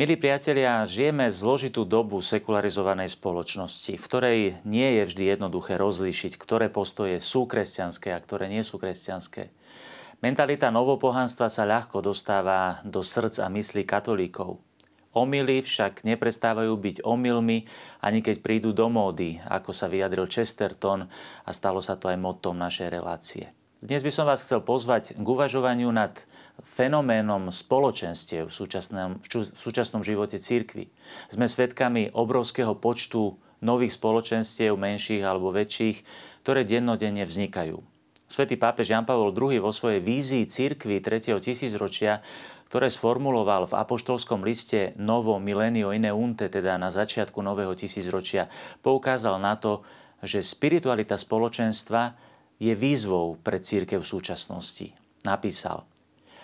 Milí priatelia, žijeme zložitú dobu sekularizovanej spoločnosti, v ktorej nie je vždy jednoduché rozlíšiť, ktoré postoje sú kresťanské a ktoré nie sú kresťanské. Mentalita novopohanstva sa ľahko dostáva do srdc a myslí katolíkov. Omily však neprestávajú byť omylmi, ani keď prídu do módy, ako sa vyjadril Chesterton a stalo sa to aj motom našej relácie. Dnes by som vás chcel pozvať k uvažovaniu nad fenoménom spoločenstiev v súčasnom, v súčasnom živote církvy. Sme svedkami obrovského počtu nových spoločenstiev, menších alebo väčších, ktoré dennodenne vznikajú. Svetý pápež Jan Pavel II vo svojej vízii církvy 3. tisícročia, ktoré sformuloval v apoštolskom liste Novo Milenio Ineunte, teda na začiatku nového tisícročia, poukázal na to, že spiritualita spoločenstva je výzvou pre církev v súčasnosti. Napísal,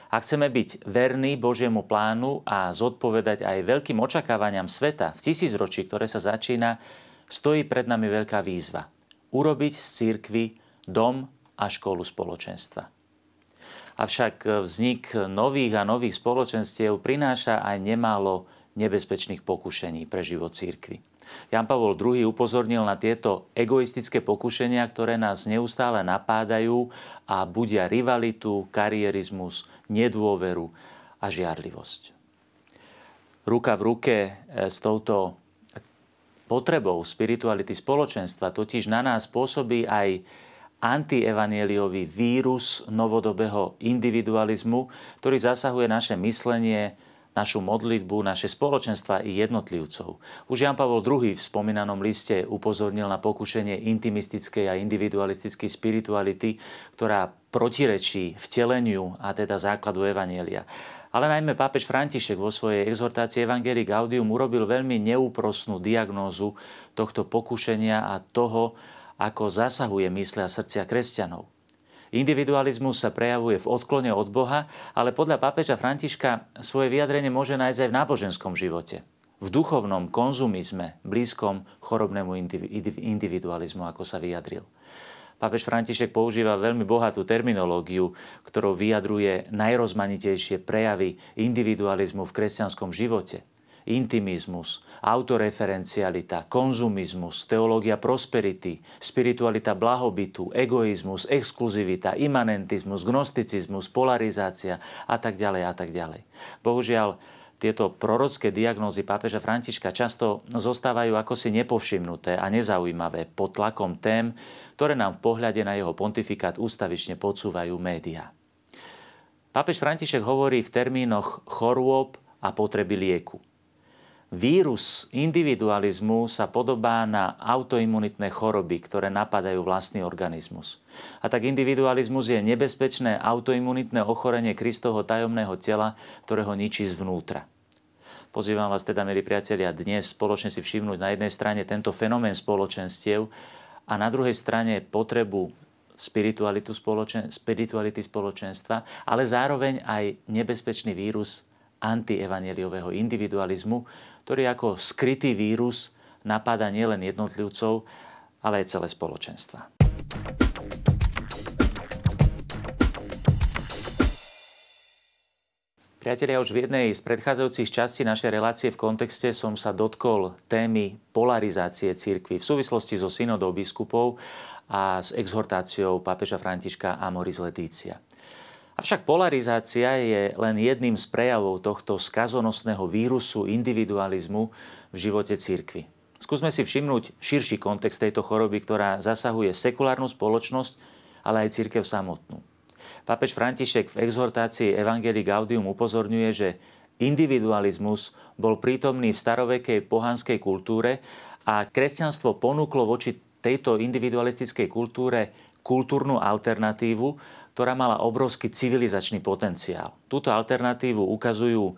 ak chceme byť verní Božiemu plánu a zodpovedať aj veľkým očakávaniam sveta v tisícročí, ktoré sa začína, stojí pred nami veľká výzva. Urobiť z církvy dom a školu spoločenstva. Avšak vznik nových a nových spoločenstiev prináša aj nemálo nebezpečných pokušení pre život církvy. Jan Pavol II upozornil na tieto egoistické pokušenia, ktoré nás neustále napádajú a budia rivalitu, karierizmus, nedôveru a žiarlivosť. Ruka v ruke e, s touto potrebou spirituality spoločenstva totiž na nás pôsobí aj antievanieliový vírus novodobého individualizmu, ktorý zasahuje naše myslenie, našu modlitbu, naše spoločenstva i jednotlivcov. Už Jan Pavel II v spomínanom liste upozornil na pokušenie intimistickej a individualistickej spirituality, ktorá protirečí vteleniu a teda základu Evanielia. Ale najmä pápež František vo svojej exhortácii Evangelii Gaudium urobil veľmi neúprosnú diagnózu tohto pokušenia a toho, ako zasahuje mysle a srdcia kresťanov. Individualizmus sa prejavuje v odklone od Boha, ale podľa pápeža Františka svoje vyjadrenie môže nájsť aj v náboženskom živote. V duchovnom konzumizme, blízkom chorobnému individualizmu, ako sa vyjadril. Pápež František používa veľmi bohatú terminológiu, ktorou vyjadruje najrozmanitejšie prejavy individualizmu v kresťanskom živote – intimizmus, autoreferencialita, konzumizmus, teológia prosperity, spiritualita blahobytu, egoizmus, exkluzivita, imanentizmus, gnosticizmus, polarizácia a tak ďalej a tak ďalej. Bohužiaľ, tieto prorocké diagnózy pápeža Františka často zostávajú ako si nepovšimnuté a nezaujímavé pod tlakom tém, ktoré nám v pohľade na jeho pontifikát ústavične podsúvajú médiá. Pápež František hovorí v termínoch chorôb a potreby lieku. Vírus individualizmu sa podobá na autoimunitné choroby, ktoré napadajú vlastný organizmus. A tak individualizmus je nebezpečné autoimunitné ochorenie Kristovho tajomného tela, ktorého ničí zvnútra. Pozývam vás teda, milí priatelia, dnes spoločne si všimnúť na jednej strane tento fenomén spoločenstiev a na druhej strane potrebu spiritualitu spoločen- spirituality spoločenstva, ale zároveň aj nebezpečný vírus antievangeliového individualizmu, ktorý ako skrytý vírus napáda nielen jednotlivcov, ale aj celé spoločenstva. Priatelia, už v jednej z predchádzajúcich častí našej relácie v kontexte som sa dotkol témy polarizácie cirkvy v súvislosti so synodou biskupov a s exhortáciou pápeža Františka Amoris Letícia. Avšak polarizácia je len jedným z prejavov tohto skazonosného vírusu individualizmu v živote cirkvy. Skúsme si všimnúť širší kontext tejto choroby, ktorá zasahuje sekulárnu spoločnosť, ale aj cirkev samotnú. Pápež František v exhortácii Evangelii Gaudium upozorňuje, že individualizmus bol prítomný v starovekej pohanskej kultúre a kresťanstvo ponúklo voči tejto individualistickej kultúre kultúrnu alternatívu, ktorá mala obrovský civilizačný potenciál. Túto alternatívu ukazujú eh,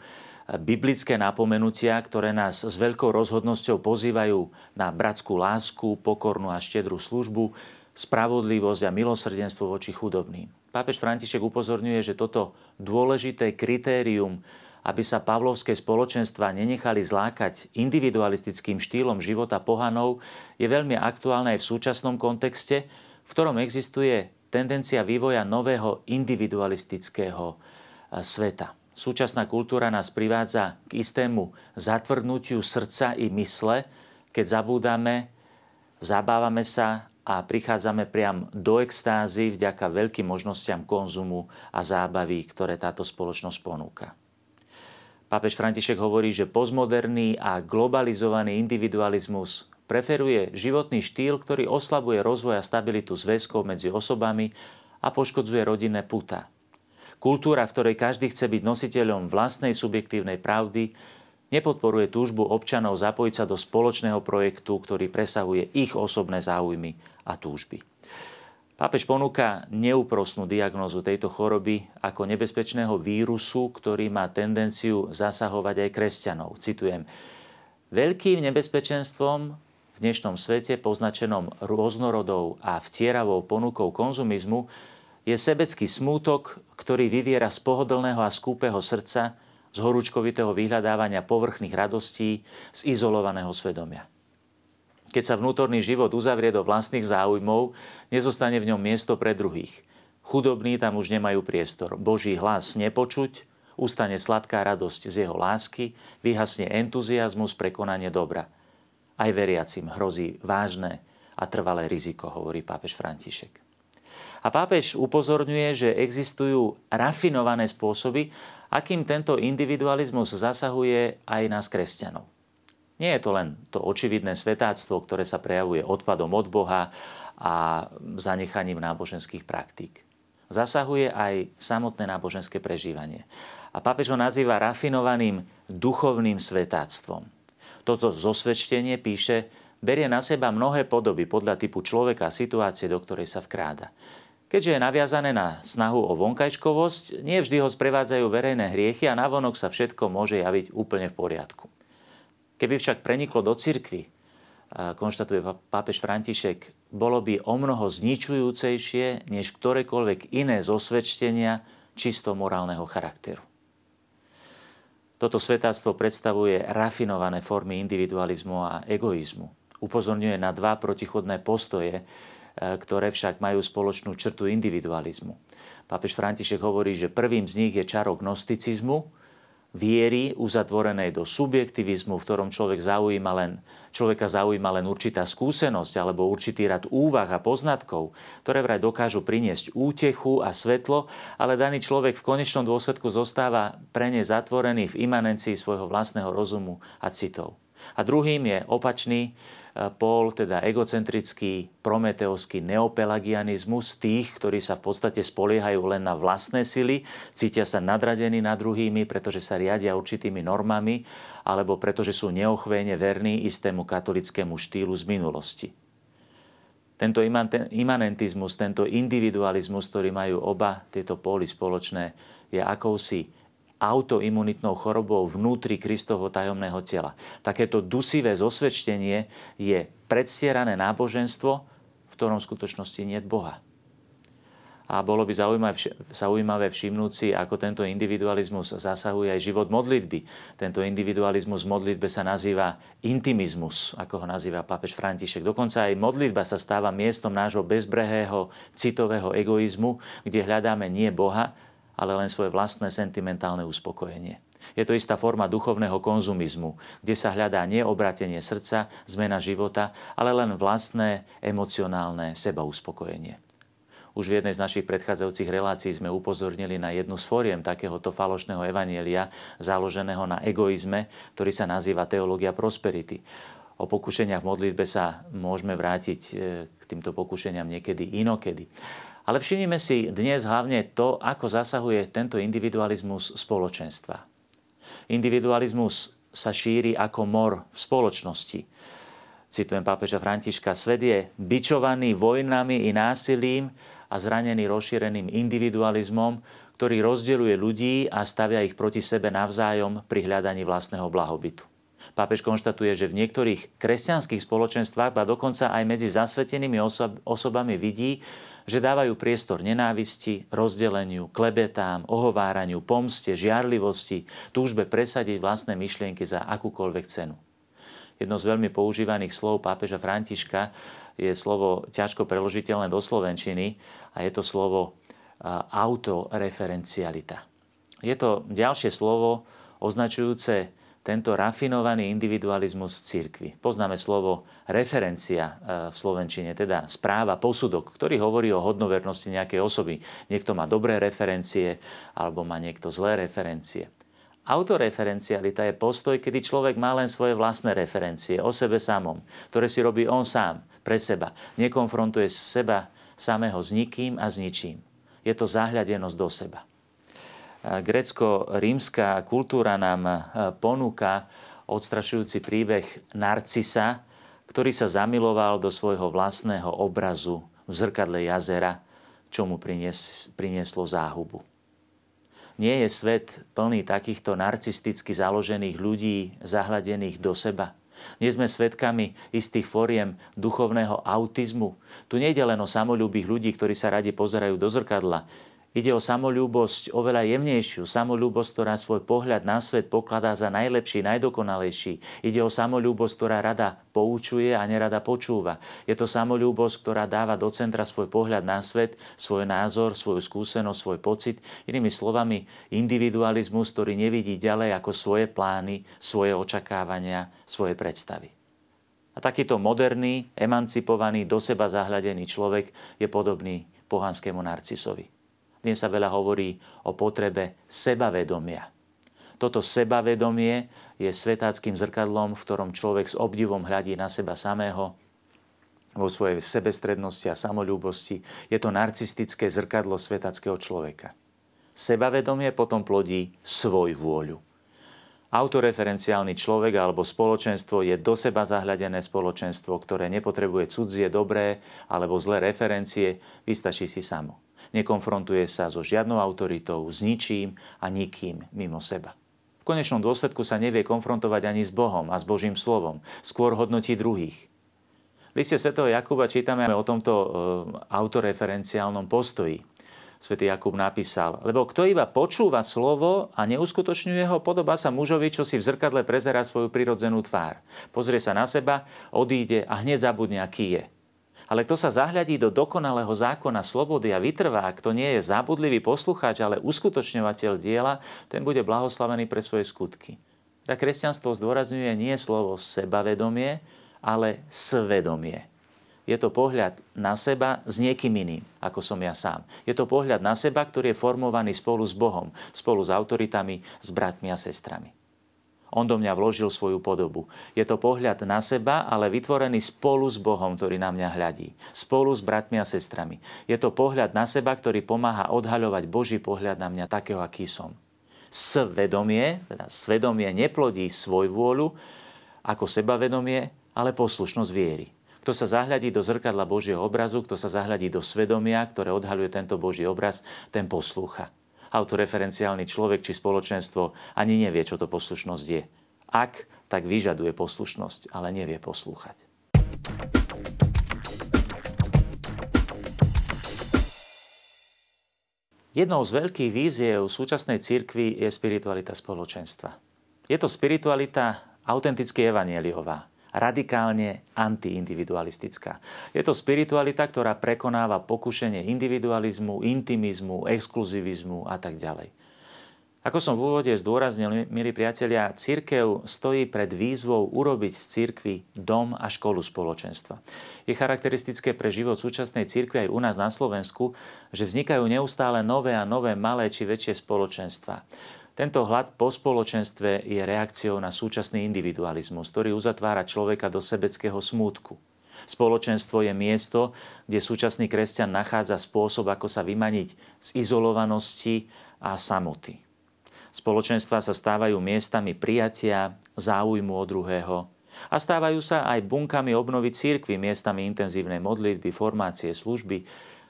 biblické napomenutia, ktoré nás s veľkou rozhodnosťou pozývajú na bratskú lásku, pokornú a štedrú službu, spravodlivosť a milosrdenstvo voči chudobným. Pápež František upozorňuje, že toto dôležité kritérium, aby sa pavlovské spoločenstva nenechali zlákať individualistickým štýlom života pohanov, je veľmi aktuálne aj v súčasnom kontexte, v ktorom existuje tendencia vývoja nového individualistického sveta. Súčasná kultúra nás privádza k istému zatvrdnutiu srdca i mysle, keď zabúdame, zabávame sa a prichádzame priam do extázy vďaka veľkým možnostiam konzumu a zábavy, ktoré táto spoločnosť ponúka. Pápež František hovorí, že postmoderný a globalizovaný individualizmus preferuje životný štýl, ktorý oslabuje rozvoj a stabilitu zväzkov medzi osobami a poškodzuje rodinné puta. Kultúra, v ktorej každý chce byť nositeľom vlastnej subjektívnej pravdy, nepodporuje túžbu občanov zapojiť sa do spoločného projektu, ktorý presahuje ich osobné záujmy a túžby. Pápež ponúka neúprosnú diagnózu tejto choroby ako nebezpečného vírusu, ktorý má tendenciu zasahovať aj kresťanov. Citujem, Veľkým nebezpečenstvom v dnešnom svete, poznačenom rôznorodou a vtieravou ponukou konzumizmu, je sebecký smútok, ktorý vyviera z pohodlného a skúpeho srdca, z horúčkovitého vyhľadávania povrchných radostí, z izolovaného svedomia. Keď sa vnútorný život uzavrie do vlastných záujmov, nezostane v ňom miesto pre druhých. Chudobní tam už nemajú priestor. Boží hlas nepočuť, ustane sladká radosť z jeho lásky, vyhasne entuziasmus pre konanie dobra. Aj veriacim hrozí vážne a trvalé riziko, hovorí pápež František. A pápež upozorňuje, že existujú rafinované spôsoby, akým tento individualizmus zasahuje aj nás kresťanov. Nie je to len to očividné svetáctvo, ktoré sa prejavuje odpadom od Boha a zanechaním náboženských praktík. Zasahuje aj samotné náboženské prežívanie. A pápež ho nazýva rafinovaným duchovným svetáctvom. Toto zosvedčenie píše, berie na seba mnohé podoby podľa typu človeka a situácie, do ktorej sa vkráda. Keďže je naviazané na snahu o vonkajškovosť, nie vždy ho sprevádzajú verejné hriechy a navonok sa všetko môže javiť úplne v poriadku. Keby však preniklo do cirkvy, konštatuje pápež František, bolo by o mnoho zničujúcejšie než ktorékoľvek iné zosvedčenia čisto morálneho charakteru. Toto svetáctvo predstavuje rafinované formy individualizmu a egoizmu. Upozorňuje na dva protichodné postoje, E, ktoré však majú spoločnú črtu individualizmu. Pápež František hovorí, že prvým z nich je čaro gnosticizmu, viery uzatvorenej do subjektivizmu, v ktorom človek zaujíma len, človeka zaujíma len určitá skúsenosť alebo určitý rad úvah a poznatkov, ktoré vraj dokážu priniesť útechu a svetlo, ale daný človek v konečnom dôsledku zostáva pre ne zatvorený v imanencii svojho vlastného rozumu a citov. A druhým je opačný, pol, teda egocentrický, prometeovský neopelagianizmus tých, ktorí sa v podstate spoliehajú len na vlastné sily, cítia sa nadradení nad druhými, pretože sa riadia určitými normami, alebo pretože sú neochvejne verní istému katolickému štýlu z minulosti. Tento imanentizmus, tento individualizmus, ktorý majú oba tieto póly spoločné, je akousi autoimunitnou chorobou vnútri Kristovho tajomného tela. Takéto dusivé zosvedčenie je predstierané náboženstvo, v ktorom v skutočnosti nie je Boha. A bolo by zaujímavé všimnúť si, ako tento individualizmus zasahuje aj život modlitby. Tento individualizmus v modlitbe sa nazýva intimizmus, ako ho nazýva pápež František. Dokonca aj modlitba sa stáva miestom nášho bezbrehého citového egoizmu, kde hľadáme nie Boha, ale len svoje vlastné sentimentálne uspokojenie. Je to istá forma duchovného konzumizmu, kde sa hľadá nie obratenie srdca, zmena života, ale len vlastné emocionálne sebauspokojenie. Už v jednej z našich predchádzajúcich relácií sme upozornili na jednu z fóriem takéhoto falošného evanielia, založeného na egoizme, ktorý sa nazýva teológia prosperity. O pokušeniach v modlitbe sa môžeme vrátiť e, k týmto pokušeniam niekedy inokedy. Ale všimnime si dnes hlavne to, ako zasahuje tento individualizmus spoločenstva. Individualizmus sa šíri ako mor v spoločnosti. Citujem pápeža Františka, svet je bičovaný vojnami i násilím a zranený rozšíreným individualizmom, ktorý rozdeľuje ľudí a stavia ich proti sebe navzájom pri hľadaní vlastného blahobytu. Pápež konštatuje, že v niektorých kresťanských spoločenstvách, a dokonca aj medzi zasvetenými osob- osobami vidí, že dávajú priestor nenávisti, rozdeleniu, klebetám, ohováraniu, pomste, žiarlivosti, túžbe presadiť vlastné myšlienky za akúkoľvek cenu. Jedno z veľmi používaných slov pápeža Františka je slovo ťažko preložiteľné do slovenčiny a je to slovo autoreferencialita. Je to ďalšie slovo označujúce tento rafinovaný individualizmus v cirkvi. Poznáme slovo referencia e, v slovenčine, teda správa, posudok, ktorý hovorí o hodnovernosti nejakej osoby. Niekto má dobré referencie alebo má niekto zlé referencie. Autoreferencialita je postoj, kedy človek má len svoje vlastné referencie o sebe samom, ktoré si robí on sám, pre seba. Nekonfrontuje seba samého s nikým a s ničím. Je to zahľadenosť do seba grecko-rímska kultúra nám e, ponúka odstrašujúci príbeh Narcisa, ktorý sa zamiloval do svojho vlastného obrazu v zrkadle jazera, čo mu prinies, prinieslo záhubu. Nie je svet plný takýchto narcisticky založených ľudí, zahladených do seba. Nie sme svedkami istých foriem duchovného autizmu. Tu nejde len o samolúbých ľudí, ktorí sa radi pozerajú do zrkadla, Ide o samolúbosť oveľa jemnejšiu, samolúbosť, ktorá svoj pohľad na svet pokladá za najlepší, najdokonalejší. Ide o samolúbosť, ktorá rada poučuje a nerada počúva. Je to samolúbosť, ktorá dáva do centra svoj pohľad na svet, svoj názor, svoju skúsenosť, svoj pocit. Inými slovami, individualizmus, ktorý nevidí ďalej ako svoje plány, svoje očakávania, svoje predstavy. A takýto moderný, emancipovaný, do seba zahľadený človek je podobný pohanskému narcisovi. Dnes sa veľa hovorí o potrebe sebavedomia. Toto sebavedomie je svetáckým zrkadlom, v ktorom človek s obdivom hľadí na seba samého, vo svojej sebestrednosti a samolúbosti. Je to narcistické zrkadlo svetackého človeka. Sebavedomie potom plodí svoj vôľu. Autoreferenciálny človek alebo spoločenstvo je do seba zahľadené spoločenstvo, ktoré nepotrebuje cudzie dobré alebo zlé referencie, vystačí si samo. Nekonfrontuje sa so žiadnou autoritou, s ničím a nikým mimo seba. V konečnom dôsledku sa nevie konfrontovať ani s Bohom a s Božím slovom, skôr hodnotí druhých. V liste Sv. Jakuba čítame o tomto e, autoreferenciálnom postoji. Svetý Jakub napísal, lebo kto iba počúva slovo a neuskutočňuje ho, podobá sa mužovi, čo si v zrkadle prezerá svoju prirodzenú tvár. Pozrie sa na seba, odíde a hneď zabudne, aký je. Ale kto sa zahľadí do dokonalého zákona slobody a vytrvá, kto nie je zabudlivý poslucháč, ale uskutočňovateľ diela, ten bude blahoslavený pre svoje skutky. Tak kresťanstvo zdôrazňuje nie slovo sebavedomie, ale svedomie. Je to pohľad na seba s niekým iným, ako som ja sám. Je to pohľad na seba, ktorý je formovaný spolu s Bohom, spolu s autoritami, s bratmi a sestrami. On do mňa vložil svoju podobu. Je to pohľad na seba, ale vytvorený spolu s Bohom, ktorý na mňa hľadí. Spolu s bratmi a sestrami. Je to pohľad na seba, ktorý pomáha odhaľovať Boží pohľad na mňa takého, aký som. Svedomie, teda svedomie neplodí svoj vôľu ako sebavedomie, ale poslušnosť viery. Kto sa zahľadí do zrkadla Božieho obrazu, kto sa zahľadí do svedomia, ktoré odhaľuje tento Boží obraz, ten poslúcha autoreferenciálny človek či spoločenstvo ani nevie, čo to poslušnosť je. Ak, tak vyžaduje poslušnosť, ale nevie poslúchať. Jednou z veľkých víziev súčasnej cirkvi je spiritualita spoločenstva. Je to spiritualita autenticky evanieliová radikálne antiindividualistická. Je to spiritualita, ktorá prekonáva pokušenie individualizmu, intimizmu, exkluzivizmu a tak ďalej. Ako som v úvode zdôraznil, milí priatelia, církev stojí pred výzvou urobiť z církvy dom a školu spoločenstva. Je charakteristické pre život súčasnej církvy aj u nás na Slovensku, že vznikajú neustále nové a nové malé či väčšie spoločenstva. Tento hlad po spoločenstve je reakciou na súčasný individualizmus, ktorý uzatvára človeka do sebeckého smútku. Spoločenstvo je miesto, kde súčasný kresťan nachádza spôsob, ako sa vymaniť z izolovanosti a samoty. Spoločenstva sa stávajú miestami prijatia, záujmu od druhého a stávajú sa aj bunkami obnovy církvy, miestami intenzívnej modlitby, formácie, služby,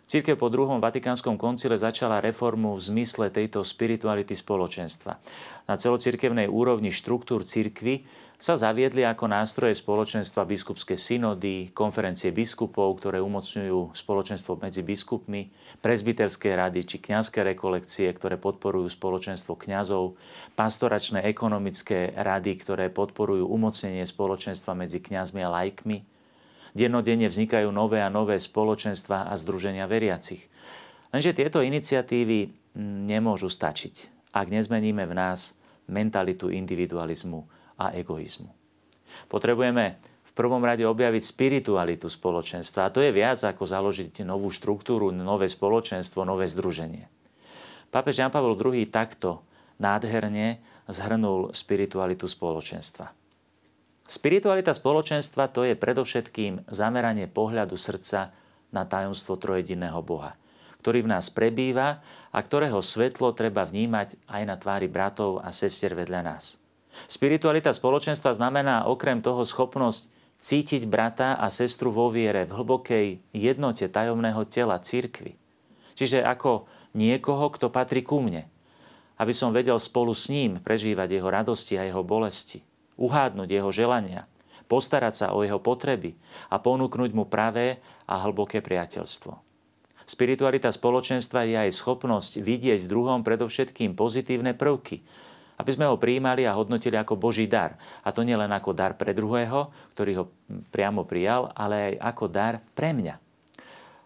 Církev po druhom Vatikánskom koncile začala reformu v zmysle tejto spirituality spoločenstva. Na celocirkevnej úrovni štruktúr cirkvy sa zaviedli ako nástroje spoločenstva biskupské synody, konferencie biskupov, ktoré umocňujú spoločenstvo medzi biskupmi, prezbiterské rady či kňazské rekolekcie, ktoré podporujú spoločenstvo kňazov, pastoračné ekonomické rady, ktoré podporujú umocnenie spoločenstva medzi kňazmi a lajkmi, Dennodenne vznikajú nové a nové spoločenstva a združenia veriacich. Lenže tieto iniciatívy nemôžu stačiť. ak nezmeníme v nás mentalitu individualizmu a egoizmu. Potrebujeme v prvom rade objaviť spiritualitu spoločenstva. A to je viac ako založiť novú štruktúru, nové spoločenstvo, nové združenie. Pápež Jan Pavel II takto nádherne zhrnul spiritualitu spoločenstva. Spiritualita spoločenstva to je predovšetkým zameranie pohľadu srdca na tajomstvo trojedinného Boha, ktorý v nás prebýva a ktorého svetlo treba vnímať aj na tvári bratov a sestier vedľa nás. Spiritualita spoločenstva znamená okrem toho schopnosť cítiť brata a sestru vo viere v hlbokej jednote tajomného tela církvy. Čiže ako niekoho, kto patrí ku mne. Aby som vedel spolu s ním prežívať jeho radosti a jeho bolesti, uhádnuť jeho želania, postarať sa o jeho potreby a ponúknuť mu pravé a hlboké priateľstvo. Spiritualita spoločenstva je aj schopnosť vidieť v druhom predovšetkým pozitívne prvky, aby sme ho prijímali a hodnotili ako Boží dar. A to nie len ako dar pre druhého, ktorý ho priamo prijal, ale aj ako dar pre mňa.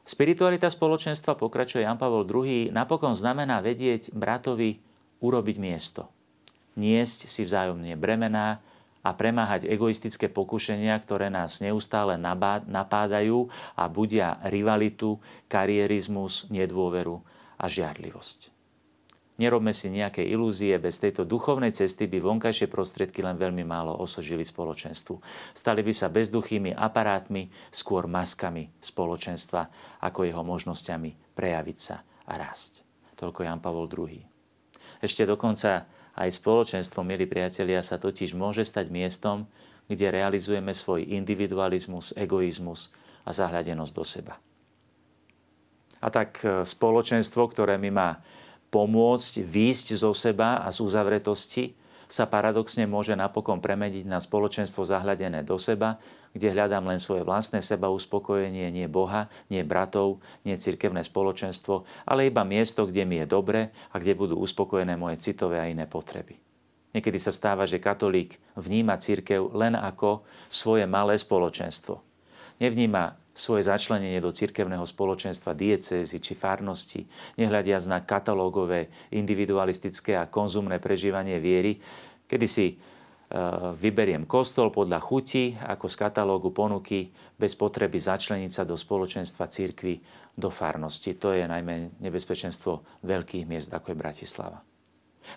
Spiritualita spoločenstva, pokračuje Jan Pavel II, napokon znamená vedieť bratovi urobiť miesto. Niesť si vzájomne bremená a premáhať egoistické pokušenia, ktoré nás neustále napádajú a budia rivalitu, karierizmus, nedôveru a žiarlivosť. Nerobme si nejaké ilúzie, bez tejto duchovnej cesty by vonkajšie prostriedky len veľmi málo osožili spoločenstvu. Stali by sa bezduchými aparátmi, skôr maskami spoločenstva, ako jeho možnosťami prejaviť sa a rásť. Toľko Jan Pavol II. Ešte dokonca aj spoločenstvo, milí priatelia, sa totiž môže stať miestom, kde realizujeme svoj individualizmus, egoizmus a zahľadenosť do seba. A tak e, spoločenstvo, ktoré mi má pomôcť výjsť zo seba a z uzavretosti, sa paradoxne môže napokon premeniť na spoločenstvo zahľadené do seba, kde hľadám len svoje vlastné seba uspokojenie, nie Boha, nie bratov, nie cirkevné spoločenstvo, ale iba miesto, kde mi je dobre a kde budú uspokojené moje citové a iné potreby. Niekedy sa stáva, že katolík vníma církev len ako svoje malé spoločenstvo. Nevníma svoje začlenenie do cirkevného spoločenstva diecézy či farnosti, nehľadiac na katalógové, individualistické a konzumné prežívanie viery, kedy si vyberiem kostol podľa chuti, ako z katalógu ponuky, bez potreby začleniť sa do spoločenstva církvy, do farnosti. To je najmä nebezpečenstvo veľkých miest, ako je Bratislava.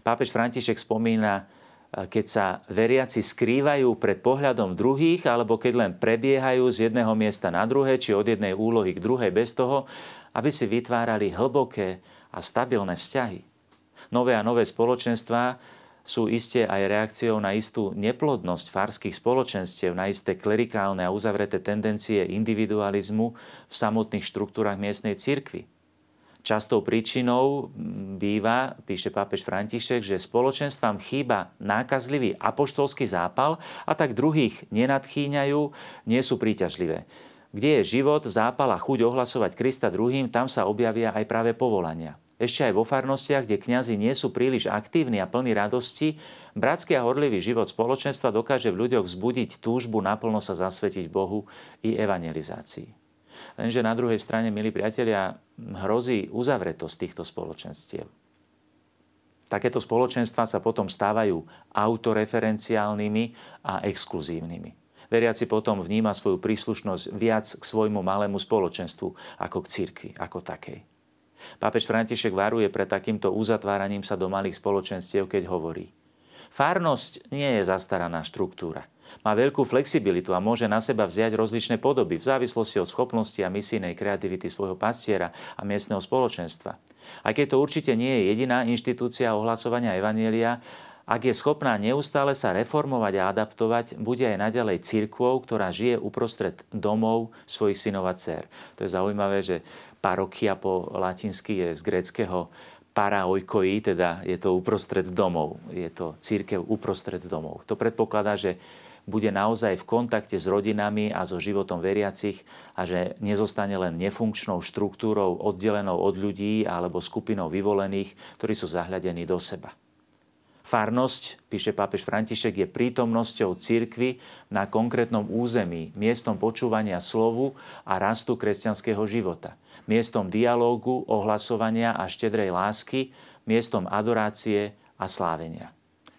Pápež František spomína keď sa veriaci skrývajú pred pohľadom druhých, alebo keď len prebiehajú z jedného miesta na druhé, či od jednej úlohy k druhej bez toho, aby si vytvárali hlboké a stabilné vzťahy. Nové a nové spoločenstvá sú iste aj reakciou na istú neplodnosť farských spoločenstiev, na isté klerikálne a uzavreté tendencie individualizmu v samotných štruktúrach miestnej cirkvi. Častou príčinou býva, píše pápež František, že spoločenstvám chýba nákazlivý apoštolský zápal a tak druhých nenadchýňajú, nie sú príťažlivé. Kde je život, zápal a chuť ohlasovať Krista druhým, tam sa objavia aj práve povolania. Ešte aj vo farnostiach, kde kňazi nie sú príliš aktívni a plní radosti, bratský a horlivý život spoločenstva dokáže v ľuďoch vzbudiť túžbu naplno sa zasvetiť Bohu i evangelizácii. Lenže na druhej strane, milí priatelia, hrozí uzavretosť týchto spoločenstiev. Takéto spoločenstva sa potom stávajú autoreferenciálnymi a exkluzívnymi. Veriaci potom vníma svoju príslušnosť viac k svojmu malému spoločenstvu ako k cirkvi, ako takej. Pápež František varuje pred takýmto uzatváraním sa do malých spoločenstiev, keď hovorí Fárnosť nie je zastaraná štruktúra. Má veľkú flexibilitu a môže na seba vziať rozličné podoby v závislosti od schopnosti a misijnej kreativity svojho pastiera a miestneho spoločenstva. Aj keď to určite nie je jediná inštitúcia ohlasovania Evanielia, ak je schopná neustále sa reformovať a adaptovať, bude aj naďalej cirkvou, ktorá žije uprostred domov svojich synov a dcer. To je zaujímavé, že parokia po latinsky je z greckého paraoikoi, teda je to uprostred domov. Je to církev uprostred domov. To predpokladá, že bude naozaj v kontakte s rodinami a so životom veriacich a že nezostane len nefunkčnou štruktúrou oddelenou od ľudí alebo skupinou vyvolených, ktorí sú zahľadení do seba. Farnosť, píše pápež František, je prítomnosťou cirkvy na konkrétnom území, miestom počúvania slovu a rastu kresťanského života, miestom dialógu, ohlasovania a štedrej lásky, miestom adorácie a slávenia.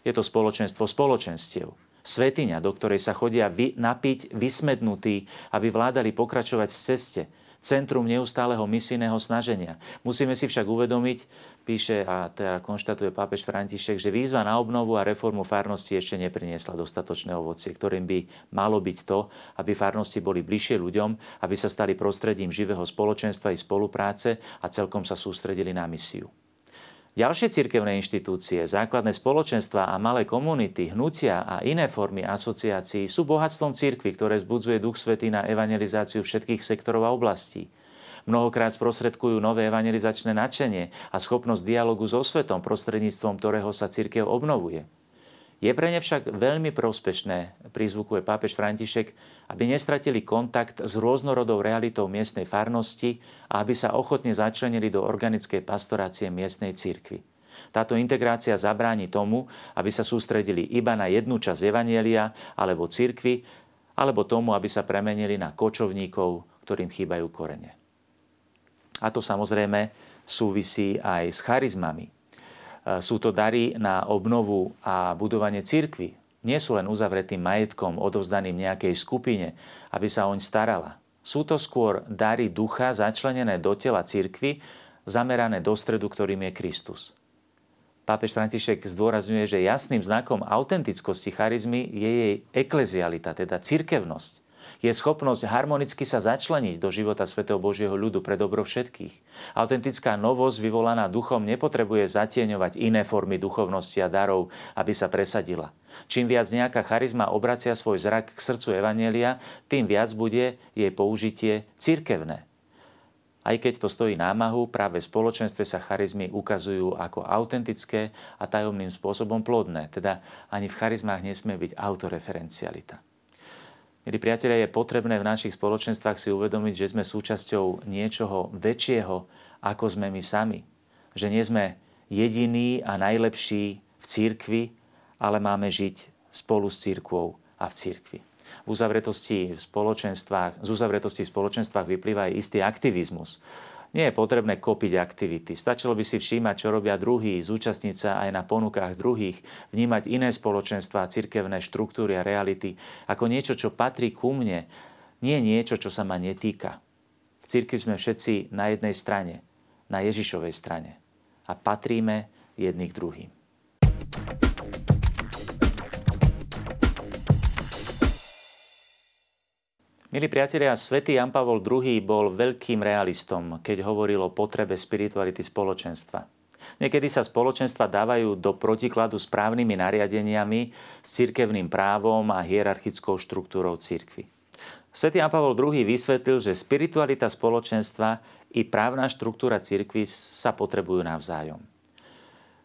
Je to spoločenstvo spoločenstiev. Svetiňa, do ktorej sa chodia vy, napiť vysmednutí, aby vládali pokračovať v ceste. Centrum neustáleho misijného snaženia. Musíme si však uvedomiť, píše a teda konštatuje pápež František, že výzva na obnovu a reformu farnosti ešte nepriniesla dostatočné ovocie, ktorým by malo byť to, aby farnosti boli bližšie ľuďom, aby sa stali prostredím živého spoločenstva i spolupráce a celkom sa sústredili na misiu. Ďalšie cirkevné inštitúcie, základné spoločenstva a malé komunity, hnutia a iné formy asociácií sú bohatstvom cirkvy, ktoré zbudzuje Duch Svetý na evangelizáciu všetkých sektorov a oblastí. Mnohokrát sprostredkujú nové evangelizačné nadšenie a schopnosť dialogu so svetom, prostredníctvom ktorého sa cirkev obnovuje. Je pre ne však veľmi prospešné, prizvukuje pápež František, aby nestratili kontakt s rôznorodou realitou miestnej farnosti a aby sa ochotne začlenili do organickej pastorácie miestnej cirkvy. Táto integrácia zabráni tomu, aby sa sústredili iba na jednu časť Evanielia alebo cirkvy, alebo tomu, aby sa premenili na kočovníkov, ktorým chýbajú korene. A to samozrejme súvisí aj s charizmami. Sú to dary na obnovu a budovanie cirkvy. Nie sú len uzavretým majetkom odovzdaným nejakej skupine, aby sa oň starala. Sú to skôr dary ducha začlenené do tela cirkvy, zamerané do stredu, ktorým je Kristus. Pápež František zdôrazňuje, že jasným znakom autentickosti charizmy je jej eklezialita, teda cirkevnosť je schopnosť harmonicky sa začleniť do života svätého Božieho ľudu pre dobro všetkých. Autentická novosť vyvolaná duchom nepotrebuje zatieňovať iné formy duchovnosti a darov, aby sa presadila. Čím viac nejaká charizma obracia svoj zrak k srdcu Evanielia, tým viac bude jej použitie cirkevné. Aj keď to stojí námahu, práve v spoločenstve sa charizmy ukazujú ako autentické a tajomným spôsobom plodné. Teda ani v charizmách nesmie byť autoreferencialita. Milí priatelia, je potrebné v našich spoločenstvách si uvedomiť, že sme súčasťou niečoho väčšieho, ako sme my sami. Že nie sme jediní a najlepší v církvi, ale máme žiť spolu s církvou a v církvi. V uzavretosti v spoločenstvách, z uzavretosti v spoločenstvách vyplýva aj istý aktivizmus. Nie je potrebné kopiť aktivity. Stačilo by si všímať, čo robia druhí, zúčastniť sa aj na ponukách druhých, vnímať iné spoločenstva, cirkevné štruktúry a reality ako niečo, čo patrí ku mne, nie niečo, čo sa ma netýka. V cirkvi sme všetci na jednej strane, na Ježišovej strane a patríme jedných druhým. Milí priatelia, svätý Jan Pavol II bol veľkým realistom, keď hovoril o potrebe spirituality spoločenstva. Niekedy sa spoločenstva dávajú do protikladu s právnymi nariadeniami, s cirkevným právom a hierarchickou štruktúrou cirkvy. Svetý Jan Pavol II vysvetlil, že spiritualita spoločenstva i právna štruktúra cirkvy sa potrebujú navzájom.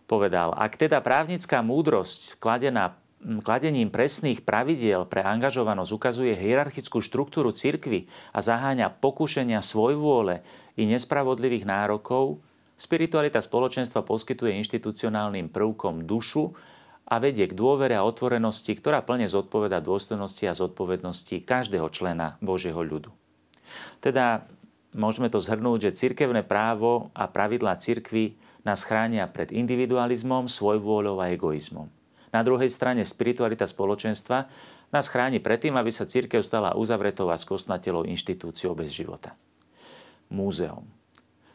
Povedal, ak teda právnická múdrosť kladená kladením presných pravidiel pre angažovanosť ukazuje hierarchickú štruktúru cirkvy a zaháňa pokušenia svojvôle i nespravodlivých nárokov, spiritualita spoločenstva poskytuje inštitucionálnym prvkom dušu a vedie k dôvere a otvorenosti, ktorá plne zodpoveda dôstojnosti a zodpovednosti každého člena Božieho ľudu. Teda môžeme to zhrnúť, že cirkevné právo a pravidlá cirkvy nás chránia pred individualizmom, svojvôľou a egoizmom. Na druhej strane spiritualita spoločenstva nás chráni predtým, aby sa církev stala uzavretou a skostnatelou inštitúciou bez života. Múzeum.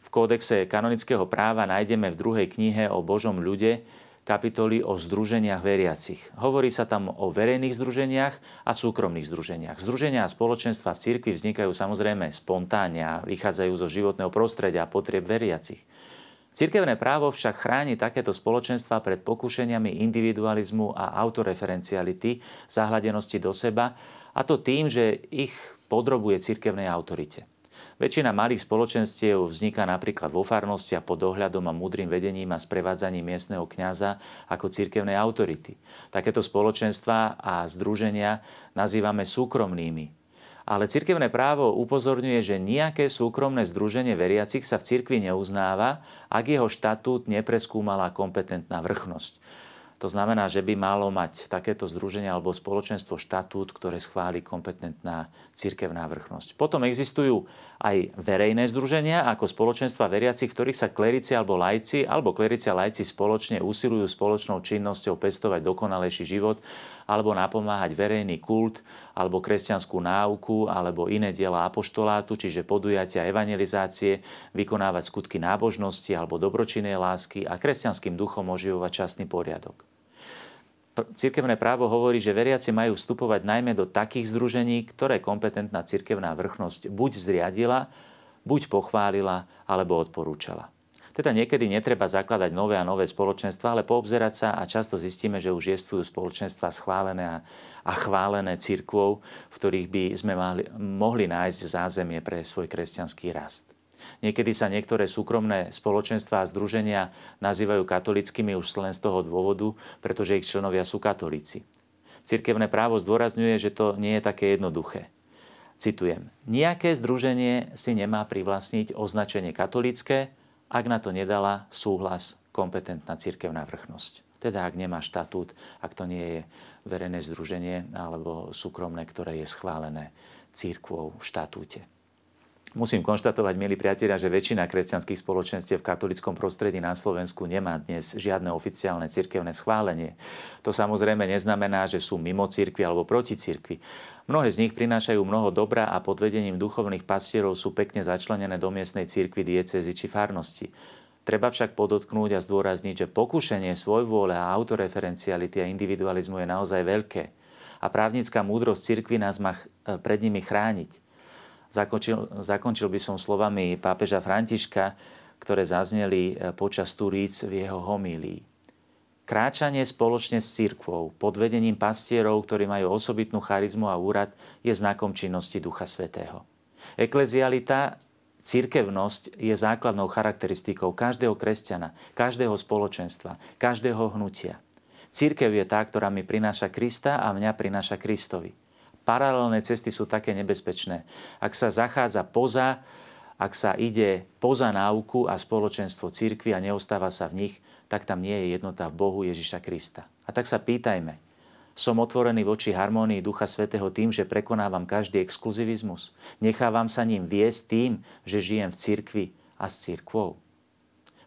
V kódexe kanonického práva nájdeme v druhej knihe o Božom ľude kapitoly o združeniach veriacich. Hovorí sa tam o verejných združeniach a súkromných združeniach. Združenia a spoločenstva v cirkvi vznikajú samozrejme spontánne a vychádzajú zo životného prostredia a potrieb veriacich. Cirkevné právo však chráni takéto spoločenstva pred pokušeniami individualizmu a autoreferenciality, zahladenosti do seba, a to tým, že ich podrobuje cirkevnej autorite. Väčšina malých spoločenstiev vzniká napríklad vo farnosti a pod dohľadom a múdrym vedením a sprevádzaním miestneho kňaza ako cirkevnej autority. Takéto spoločenstva a združenia nazývame súkromnými, ale cirkevné právo upozorňuje, že nejaké súkromné združenie veriacich sa v cirkvi neuznáva, ak jeho štatút nepreskúmala kompetentná vrchnosť. To znamená, že by malo mať takéto združenie alebo spoločenstvo štatút, ktoré schváli kompetentná cirkevná vrchnosť. Potom existujú aj verejné združenia ako spoločenstva veriacich, v ktorých sa klerici alebo lajci alebo klerici a lajci spoločne usilujú spoločnou činnosťou pestovať dokonalejší život alebo napomáhať verejný kult, alebo kresťanskú náuku, alebo iné diela apoštolátu, čiže podujatia evangelizácie, vykonávať skutky nábožnosti alebo dobročinnej lásky a kresťanským duchom oživovať častný poriadok. Cirkevné právo hovorí, že veriaci majú vstupovať najmä do takých združení, ktoré kompetentná cirkevná vrchnosť buď zriadila, buď pochválila, alebo odporúčala. Teda niekedy netreba zakladať nové a nové spoločenstva, ale poobzerať sa a často zistíme, že už jestvujú spoločenstva schválené a, a chválené církvou, v ktorých by sme mali, mohli nájsť zázemie pre svoj kresťanský rast. Niekedy sa niektoré súkromné spoločenstvá a združenia nazývajú katolickými už len z toho dôvodu, pretože ich členovia sú katolíci. Cirkevné právo zdôrazňuje, že to nie je také jednoduché. Citujem. Nijaké združenie si nemá privlastniť označenie katolické, ak na to nedala súhlas kompetentná cirkevná vrchnosť. Teda ak nemá štatút, ak to nie je verejné združenie alebo súkromné, ktoré je schválené církvou v štatúte. Musím konštatovať, milí priatelia, že väčšina kresťanských spoločenstiev v katolickom prostredí na Slovensku nemá dnes žiadne oficiálne cirkevné schválenie. To samozrejme neznamená, že sú mimo cirkvi alebo proti cirkvi. Mnohé z nich prinášajú mnoho dobra a pod vedením duchovných pastierov sú pekne začlenené do miestnej cirkvi, diecezy či farnosti. Treba však podotknúť a zdôrazniť, že pokušenie svojvôle a autoreferenciality a individualizmu je naozaj veľké. A právnická múdrosť cirkvi nás má e, pred nimi chrániť. Zakončil, zakončil by som slovami pápeža Františka, ktoré zazneli e, počas Turíc v jeho homílii. Kráčanie spoločne s církvou pod vedením pastierov, ktorí majú osobitnú charizmu a úrad, je znakom činnosti Ducha Svetého. Eklezialita, církevnosť je základnou charakteristikou každého kresťana, každého spoločenstva, každého hnutia. Církev je tá, ktorá mi prináša Krista a mňa prináša Kristovi. Paralelné cesty sú také nebezpečné. Ak sa zachádza poza, ak sa ide poza náuku a spoločenstvo církvy a neostáva sa v nich, tak tam nie je jednota v Bohu Ježiša Krista. A tak sa pýtajme, som otvorený voči harmónii Ducha Svetého tým, že prekonávam každý exkluzivizmus. Nechávam sa ním viesť tým, že žijem v cirkvi a s cirkvou.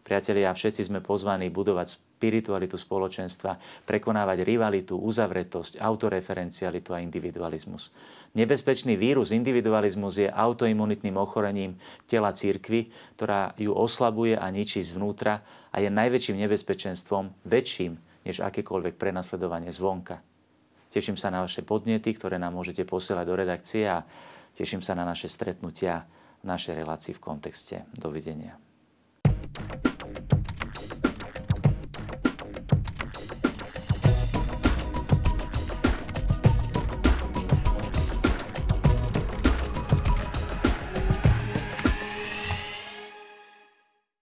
Priatelia, všetci sme pozvaní budovať spiritualitu spoločenstva, prekonávať rivalitu, uzavretosť, autoreferencialitu a individualizmus. Nebezpečný vírus individualizmus je autoimunitným ochorením tela církvy, ktorá ju oslabuje a ničí zvnútra a je najväčším nebezpečenstvom, väčším než akékoľvek prenasledovanie zvonka. Teším sa na vaše podnety, ktoré nám môžete posielať do redakcie a teším sa na naše stretnutia v našej relácii v kontexte. Dovidenia.